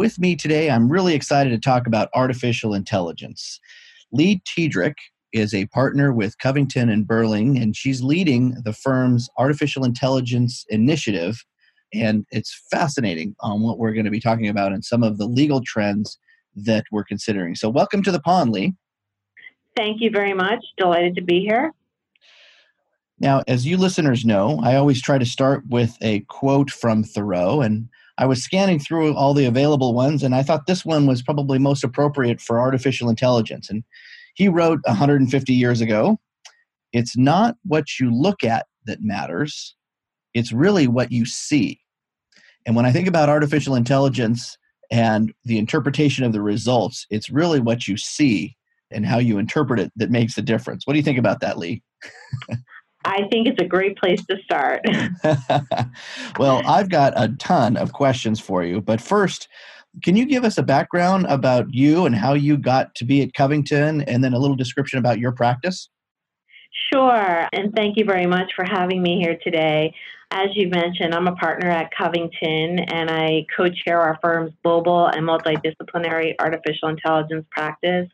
With me today, I'm really excited to talk about artificial intelligence. Lee Tiedrich is a partner with Covington and Burling, and she's leading the firm's artificial intelligence initiative. And it's fascinating on what we're going to be talking about and some of the legal trends that we're considering. So, welcome to the pond, Lee. Thank you very much. Delighted to be here. Now, as you listeners know, I always try to start with a quote from Thoreau, and I was scanning through all the available ones, and I thought this one was probably most appropriate for artificial intelligence. And he wrote 150 years ago It's not what you look at that matters, it's really what you see. And when I think about artificial intelligence and the interpretation of the results, it's really what you see and how you interpret it that makes the difference. What do you think about that, Lee? I think it's a great place to start. well, I've got a ton of questions for you, but first, can you give us a background about you and how you got to be at Covington and then a little description about your practice? Sure, and thank you very much for having me here today. As you mentioned, I'm a partner at Covington and I co chair our firm's global and multidisciplinary artificial intelligence practice.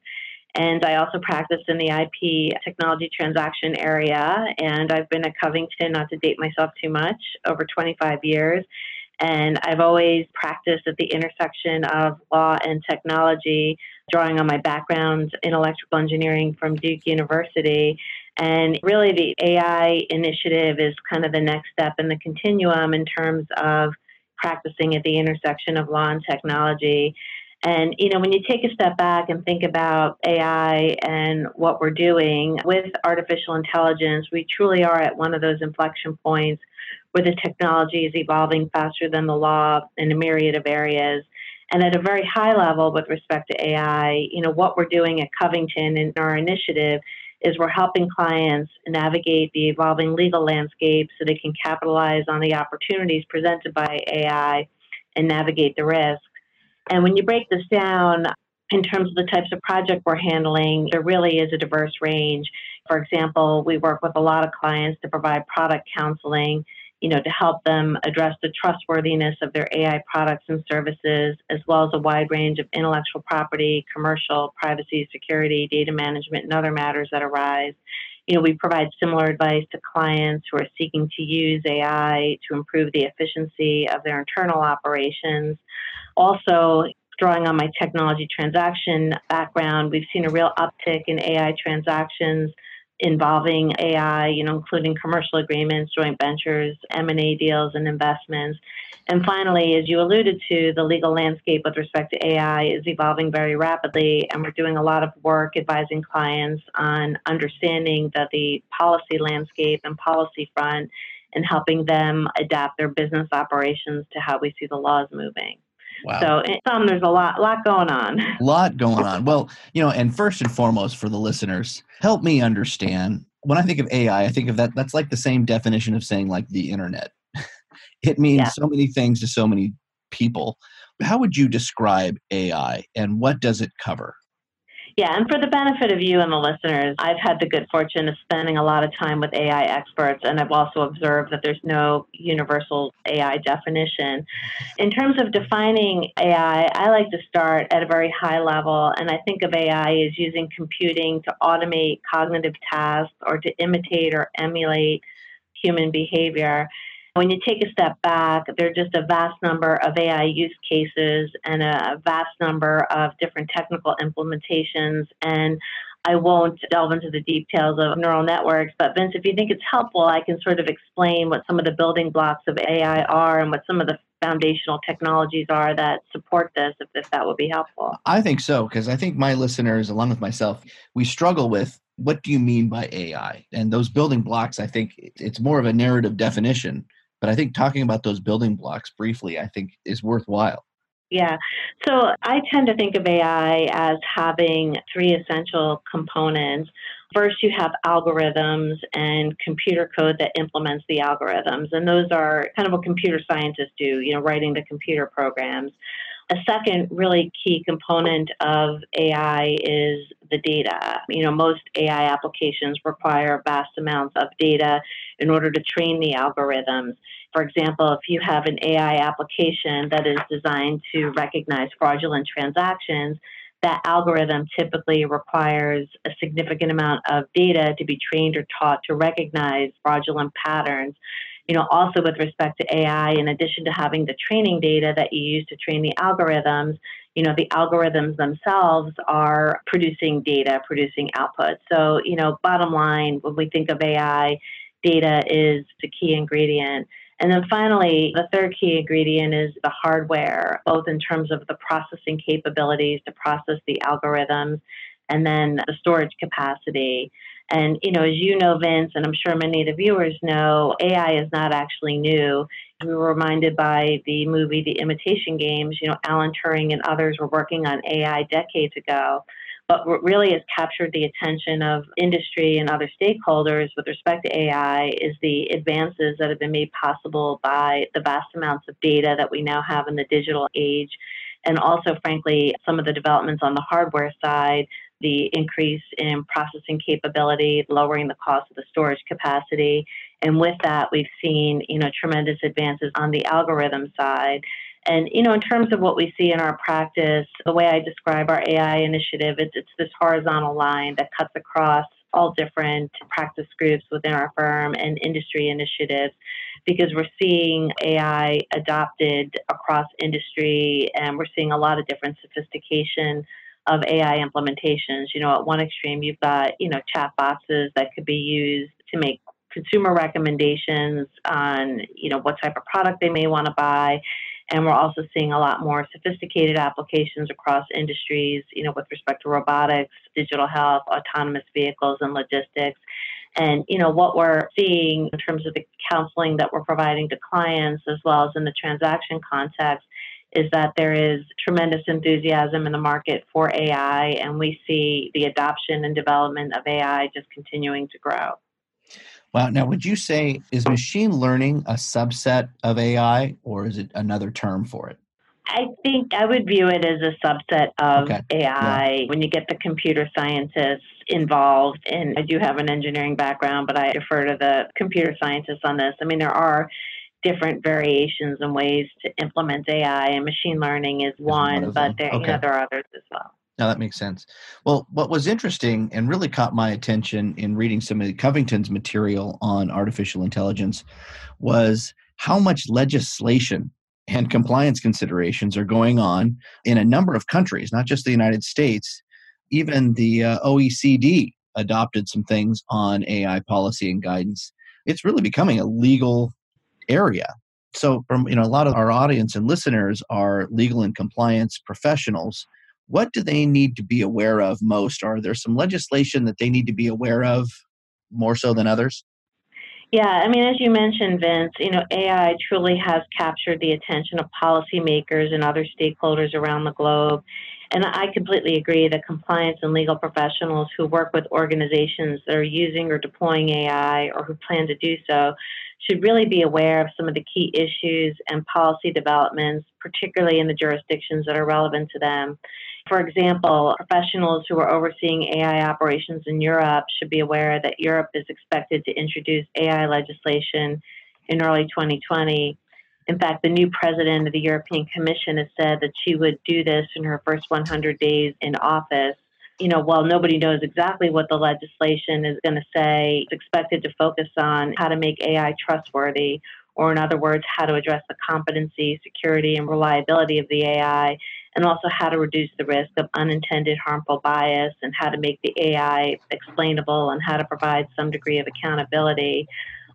And I also practiced in the IP technology transaction area. And I've been at Covington, not to date myself too much, over 25 years. And I've always practiced at the intersection of law and technology, drawing on my background in electrical engineering from Duke University. And really, the AI initiative is kind of the next step in the continuum in terms of practicing at the intersection of law and technology. And, you know, when you take a step back and think about AI and what we're doing with artificial intelligence, we truly are at one of those inflection points where the technology is evolving faster than the law in a myriad of areas. And at a very high level with respect to AI, you know, what we're doing at Covington in our initiative is we're helping clients navigate the evolving legal landscape so they can capitalize on the opportunities presented by AI and navigate the risks. And when you break this down in terms of the types of project we're handling, there really is a diverse range. For example, we work with a lot of clients to provide product counseling, you know, to help them address the trustworthiness of their AI products and services, as well as a wide range of intellectual property, commercial, privacy, security, data management, and other matters that arise. You know, we provide similar advice to clients who are seeking to use AI to improve the efficiency of their internal operations. Also, drawing on my technology transaction background, we've seen a real uptick in AI transactions involving AI, you know, including commercial agreements, joint ventures, M&A deals, and investments. And finally, as you alluded to, the legal landscape with respect to AI is evolving very rapidly, and we're doing a lot of work advising clients on understanding that the policy landscape and policy front and helping them adapt their business operations to how we see the laws moving. Wow. So in some, um, there's a lot, lot going on. A lot going on. Well, you know, and first and foremost for the listeners, help me understand. When I think of AI, I think of that. That's like the same definition of saying like the internet. it means yeah. so many things to so many people. How would you describe AI, and what does it cover? Yeah, and for the benefit of you and the listeners, I've had the good fortune of spending a lot of time with AI experts, and I've also observed that there's no universal AI definition. In terms of defining AI, I like to start at a very high level, and I think of AI as using computing to automate cognitive tasks or to imitate or emulate human behavior. When you take a step back, there are just a vast number of AI use cases and a vast number of different technical implementations. And I won't delve into the details of neural networks, but Vince, if you think it's helpful, I can sort of explain what some of the building blocks of AI are and what some of the foundational technologies are that support this, if, if that would be helpful. I think so, because I think my listeners, along with myself, we struggle with what do you mean by AI? And those building blocks, I think it's more of a narrative definition but I think talking about those building blocks briefly, I think is worthwhile. Yeah. So I tend to think of AI as having three essential components. First, you have algorithms and computer code that implements the algorithms. And those are kind of what computer scientists do, you know, writing the computer programs. A second really key component of AI is the data. You know, most AI applications require vast amounts of data in order to train the algorithms. For example, if you have an AI application that is designed to recognize fraudulent transactions, that algorithm typically requires a significant amount of data to be trained or taught to recognize fraudulent patterns. You know, also with respect to AI, in addition to having the training data that you use to train the algorithms, you know, the algorithms themselves are producing data, producing output. So, you know, bottom line, when we think of AI, data is the key ingredient. And then finally, the third key ingredient is the hardware, both in terms of the processing capabilities to process the algorithms and then the storage capacity. And, you know, as you know, Vince, and I'm sure many of the viewers know, AI is not actually new. We were reminded by the movie The Imitation Games, you know, Alan Turing and others were working on AI decades ago. But what really has captured the attention of industry and other stakeholders with respect to AI is the advances that have been made possible by the vast amounts of data that we now have in the digital age. And also, frankly, some of the developments on the hardware side, the increase in processing capability, lowering the cost of the storage capacity. And with that, we've seen, you know, tremendous advances on the algorithm side. And, you know, in terms of what we see in our practice, the way I describe our AI initiative, it's, it's this horizontal line that cuts across all different practice groups within our firm and industry initiatives because we're seeing AI adopted across industry and we're seeing a lot of different sophistication of AI implementations. You know, at one extreme, you've got, you know, chat boxes that could be used to make consumer recommendations on, you know, what type of product they may want to buy. And we're also seeing a lot more sophisticated applications across industries, you know, with respect to robotics, digital health, autonomous vehicles, and logistics. And, you know, what we're seeing in terms of the counseling that we're providing to clients, as well as in the transaction context, is that there is tremendous enthusiasm in the market for AI, and we see the adoption and development of AI just continuing to grow. Wow. Now, would you say is machine learning a subset of AI or is it another term for it? I think I would view it as a subset of okay. AI yeah. when you get the computer scientists involved. And I do have an engineering background, but I defer to the computer scientists on this. I mean, there are different variations and ways to implement AI, and machine learning is one, one but there, okay. you know, there are others as well. Now that makes sense. Well, what was interesting and really caught my attention in reading some of Covington's material on artificial intelligence was how much legislation and compliance considerations are going on in a number of countries, not just the United States. Even the uh, OECD adopted some things on AI policy and guidance. It's really becoming a legal area. So, from you know, a lot of our audience and listeners are legal and compliance professionals what do they need to be aware of most? Are there some legislation that they need to be aware of more so than others? Yeah, I mean, as you mentioned, Vince, you know, AI truly has captured the attention of policymakers and other stakeholders around the globe. And I completely agree that compliance and legal professionals who work with organizations that are using or deploying AI or who plan to do so should really be aware of some of the key issues and policy developments, particularly in the jurisdictions that are relevant to them. For example, professionals who are overseeing AI operations in Europe should be aware that Europe is expected to introduce AI legislation in early 2020. In fact, the new president of the European Commission has said that she would do this in her first 100 days in office. You know, while nobody knows exactly what the legislation is going to say, it's expected to focus on how to make AI trustworthy, or in other words, how to address the competency, security, and reliability of the AI and also how to reduce the risk of unintended harmful bias and how to make the AI explainable and how to provide some degree of accountability.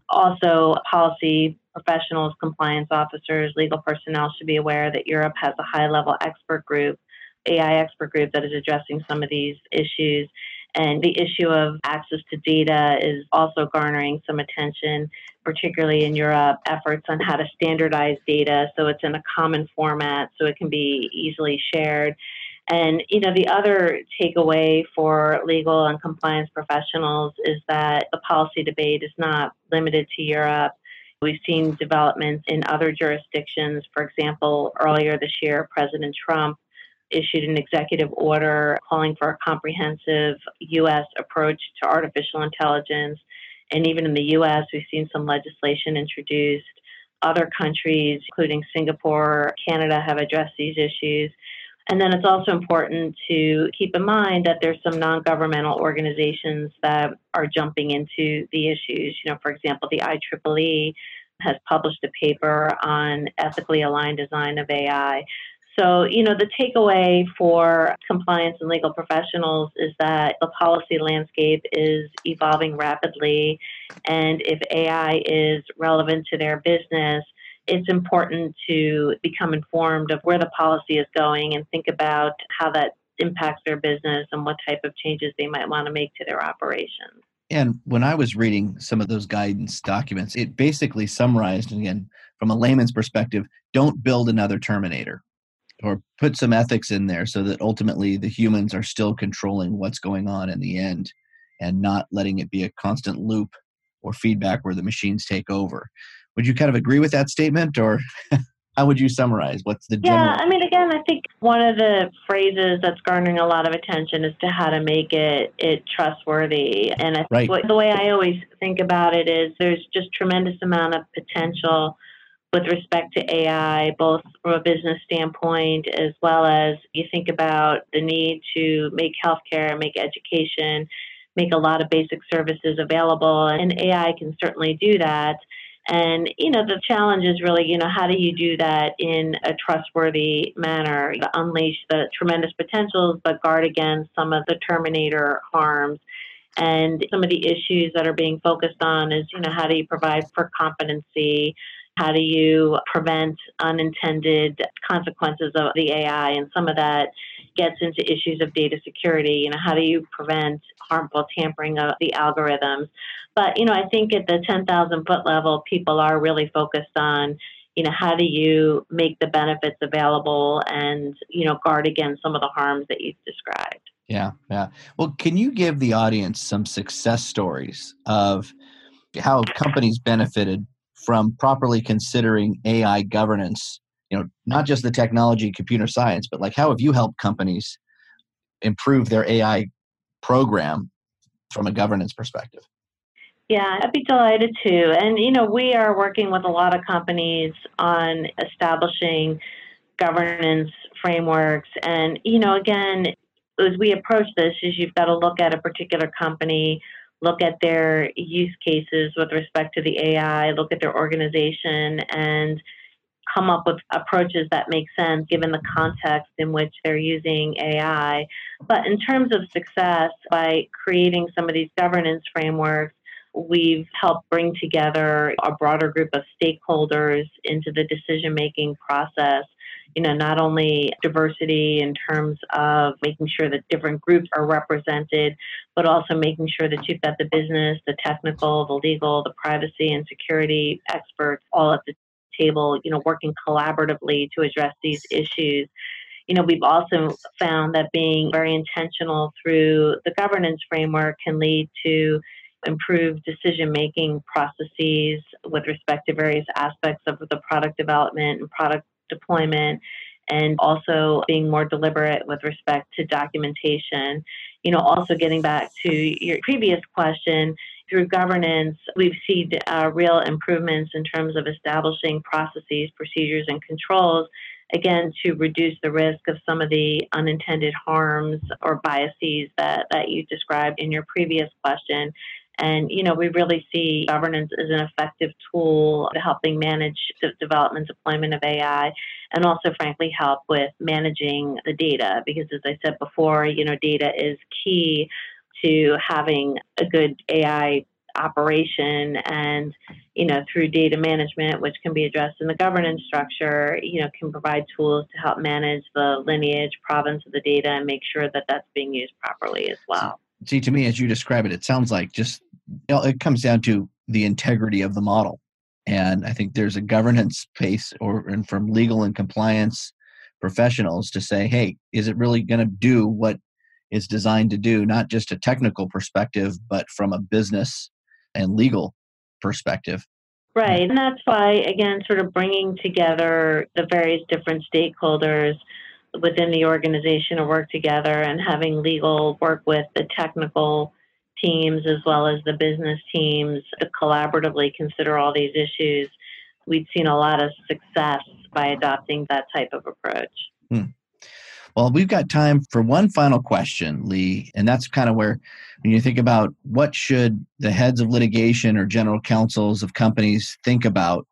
Also, policy professionals, compliance officers, legal personnel should be aware that Europe has a high level expert group, AI expert group that is addressing some of these issues. And the issue of access to data is also garnering some attention, particularly in Europe, efforts on how to standardize data so it's in a common format so it can be easily shared. And you know, the other takeaway for legal and compliance professionals is that the policy debate is not limited to Europe. We've seen developments in other jurisdictions. For example, earlier this year, President Trump issued an executive order calling for a comprehensive U.S. approach to artificial intelligence. And even in the U.S., we've seen some legislation introduced. Other countries, including Singapore, Canada, have addressed these issues. And then it's also important to keep in mind that there's some non-governmental organizations that are jumping into the issues. You know, for example, the IEEE has published a paper on ethically aligned design of AI. So, you know, the takeaway for compliance and legal professionals is that the policy landscape is evolving rapidly. And if AI is relevant to their business, it's important to become informed of where the policy is going and think about how that impacts their business and what type of changes they might want to make to their operations. And when I was reading some of those guidance documents, it basically summarized, again, from a layman's perspective, don't build another Terminator or put some ethics in there so that ultimately the humans are still controlling what's going on in the end and not letting it be a constant loop or feedback where the machines take over. Would you kind of agree with that statement, or how would you summarize? What's the general? Yeah, I mean, again, I think one of the phrases that's garnering a lot of attention is to how to make it it trustworthy. And I right. the way I always think about it is there's just tremendous amount of potential with respect to AI, both from a business standpoint as well as you think about the need to make healthcare, make education, make a lot of basic services available. And AI can certainly do that. And, you know, the challenge is really, you know, how do you do that in a trustworthy manner? unleash the tremendous potentials, but guard against some of the Terminator harms. And some of the issues that are being focused on is, you know, how do you provide for competency? How do you prevent unintended consequences of the AI? And some of that gets into issues of data security. You know, how do you prevent harmful tampering of the algorithms? But, you know, I think at the 10,000 foot level, people are really focused on, you know, how do you make the benefits available and, you know, guard against some of the harms that you've described. Yeah, yeah. Well, can you give the audience some success stories of how companies benefited from properly considering AI governance? You know, not just the technology, computer science, but like how have you helped companies improve their AI program from a governance perspective? Yeah, I'd be delighted to. And, you know, we are working with a lot of companies on establishing governance frameworks. And, you know, again, as we approach this, is you've got to look at a particular company, look at their use cases with respect to the AI, look at their organization, and come up with approaches that make sense given the context in which they're using AI. But in terms of success, by creating some of these governance frameworks, We've helped bring together a broader group of stakeholders into the decision making process. You know, not only diversity in terms of making sure that different groups are represented, but also making sure that you've got the business, the technical, the legal, the privacy and security experts all at the table, you know, working collaboratively to address these issues. You know, we've also found that being very intentional through the governance framework can lead to improved decision making processes with respect to various aspects of the product development and product deployment and also being more deliberate with respect to documentation. You know, also getting back to your previous question, through governance, we've seen uh, real improvements in terms of establishing processes, procedures, and controls, again, to reduce the risk of some of the unintended harms or biases that, that you described in your previous question. And, you know, we really see governance as an effective tool to helping manage the development deployment of AI and also, frankly, help with managing the data. Because as I said before, you know, data is key to having a good AI operation and you know through data management which can be addressed in the governance structure you know can provide tools to help manage the lineage provenance of the data and make sure that that's being used properly as well See, to me, as you describe it, it sounds like just it comes down to the integrity of the model. And I think there's a governance space or and from legal and compliance professionals to say, hey, is it really going to do what it's designed to do, not just a technical perspective, but from a business and legal perspective? Right. And that's why, again, sort of bringing together the various different stakeholders within the organization to work together and having legal work with the technical teams as well as the business teams to collaboratively consider all these issues. We've seen a lot of success by adopting that type of approach. Hmm. Well, we've got time for one final question, Lee, and that's kind of where when you think about what should the heads of litigation or general counsels of companies think about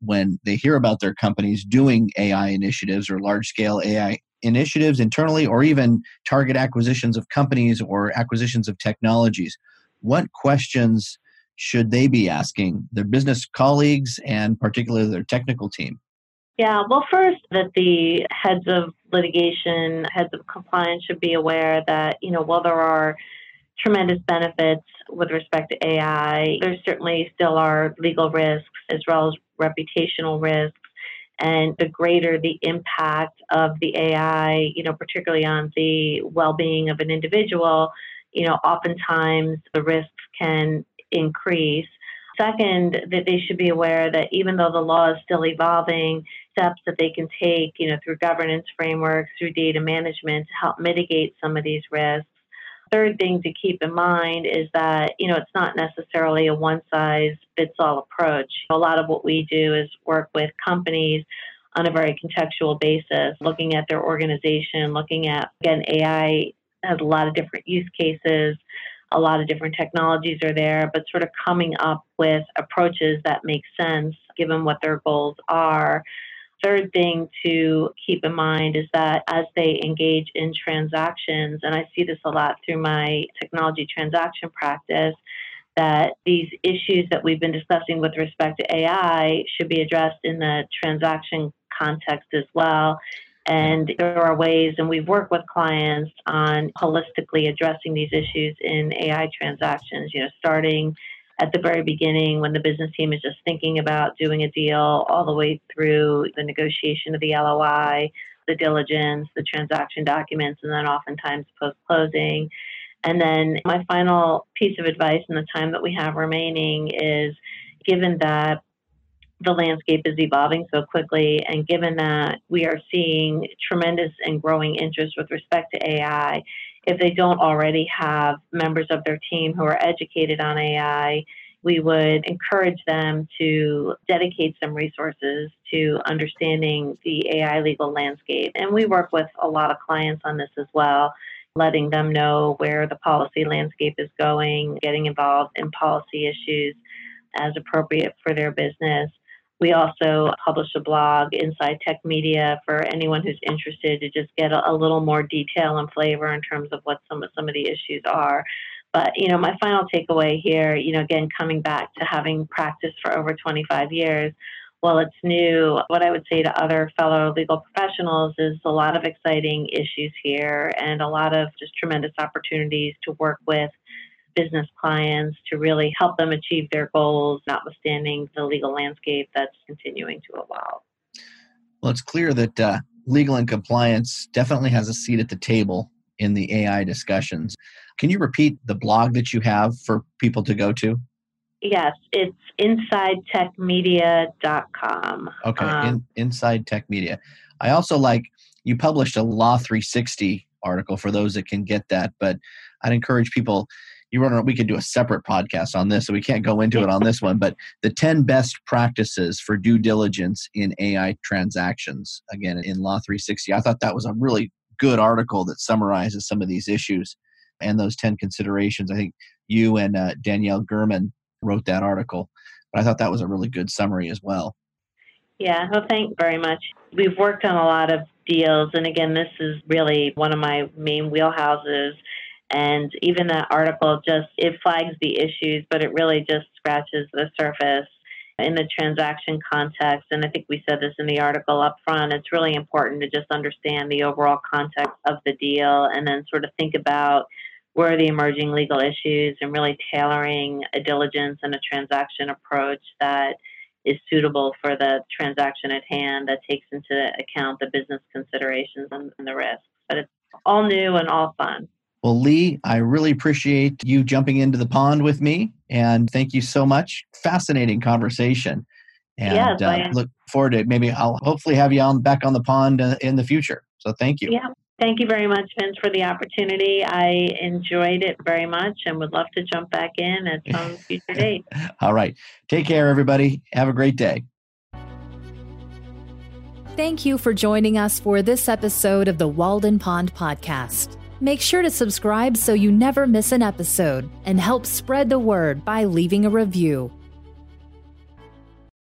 when they hear about their companies doing AI initiatives or large scale AI initiatives internally or even target acquisitions of companies or acquisitions of technologies, what questions should they be asking their business colleagues and particularly their technical team? Yeah, well, first, that the heads of litigation, heads of compliance should be aware that, you know, while there are tremendous benefits with respect to AI, there certainly still are legal risks as well as reputational risks and the greater the impact of the AI, you know, particularly on the well-being of an individual, you know, oftentimes the risks can increase. Second, that they should be aware that even though the law is still evolving, steps that they can take, you know, through governance frameworks, through data management to help mitigate some of these risks third thing to keep in mind is that, you know, it's not necessarily a one size fits all approach. A lot of what we do is work with companies on a very contextual basis, looking at their organization, looking at, again, AI has a lot of different use cases, a lot of different technologies are there, but sort of coming up with approaches that make sense given what their goals are third thing to keep in mind is that as they engage in transactions, and I see this a lot through my technology transaction practice, that these issues that we've been discussing with respect to AI should be addressed in the transaction context as well. And there are ways, and we've worked with clients on holistically addressing these issues in AI transactions, you know, starting at the very beginning when the business team is just thinking about doing a deal all the way through the negotiation of the LOI, the diligence, the transaction documents, and then oftentimes post closing. And then my final piece of advice in the time that we have remaining is given that the landscape is evolving so quickly, and given that we are seeing tremendous and growing interest with respect to AI, if they don't already have members of their team who are educated on AI, we would encourage them to dedicate some resources to understanding the AI legal landscape. And we work with a lot of clients on this as well, letting them know where the policy landscape is going, getting involved in policy issues as appropriate for their business. We also publish a blog, Inside Tech Media, for anyone who's interested to just get a, a, little more detail and flavor in terms of what some of some of the issues are. But you know, my final takeaway here, you know, again coming back to having practiced for over 25 years, while it's new, what I would say to other fellow legal professionals is a lot of exciting issues here and a lot of just tremendous opportunities to work with business clients to really help them achieve their goals, notwithstanding the legal landscape that's continuing to evolve. Well, it's clear that uh, legal and compliance definitely has a seat at the table in the AI discussions. Can you repeat the blog that you have for people to go to? Yes, it's insidetechmedia.com. Okay, um, in, Inside Tech Media. I also like you published a Law 360 article for those that can get that, but I'd encourage people you run we could do a separate podcast on this so we can't go into it on this one but the 10 best practices for due diligence in ai transactions again in law 360 i thought that was a really good article that summarizes some of these issues and those 10 considerations. I think you and uh, danielle german wrote that article but i thought that was a really good summary as well. Yeah well thank very much. We've worked on a lot of deals and again this is really one of my main wheelhouses and even that article just it flags the issues, but it really just scratches the surface in the transaction context. And I think we said this in the article up front. It's really important to just understand the overall context of the deal and then sort of think about where are the emerging legal issues and really tailoring a diligence and a transaction approach that is suitable for the transaction at hand that takes into account the business considerations and, the risks. But it's all new and all fun. Well, Lee, I really appreciate you jumping into the pond with me. And thank you so much. Fascinating conversation. And yes, uh, look forward to maybe I'll hopefully have you on back on the pond uh, in the future. So thank you. Yeah. Thank you very much, Vince, for the opportunity. I enjoyed it very much and would love to jump back in at some future date. All right. Take care, everybody. Have a great day. Thank you for joining us for this episode of the Walden Pond Podcast. Make sure to subscribe so you never miss an episode and help spread the word by leaving a review.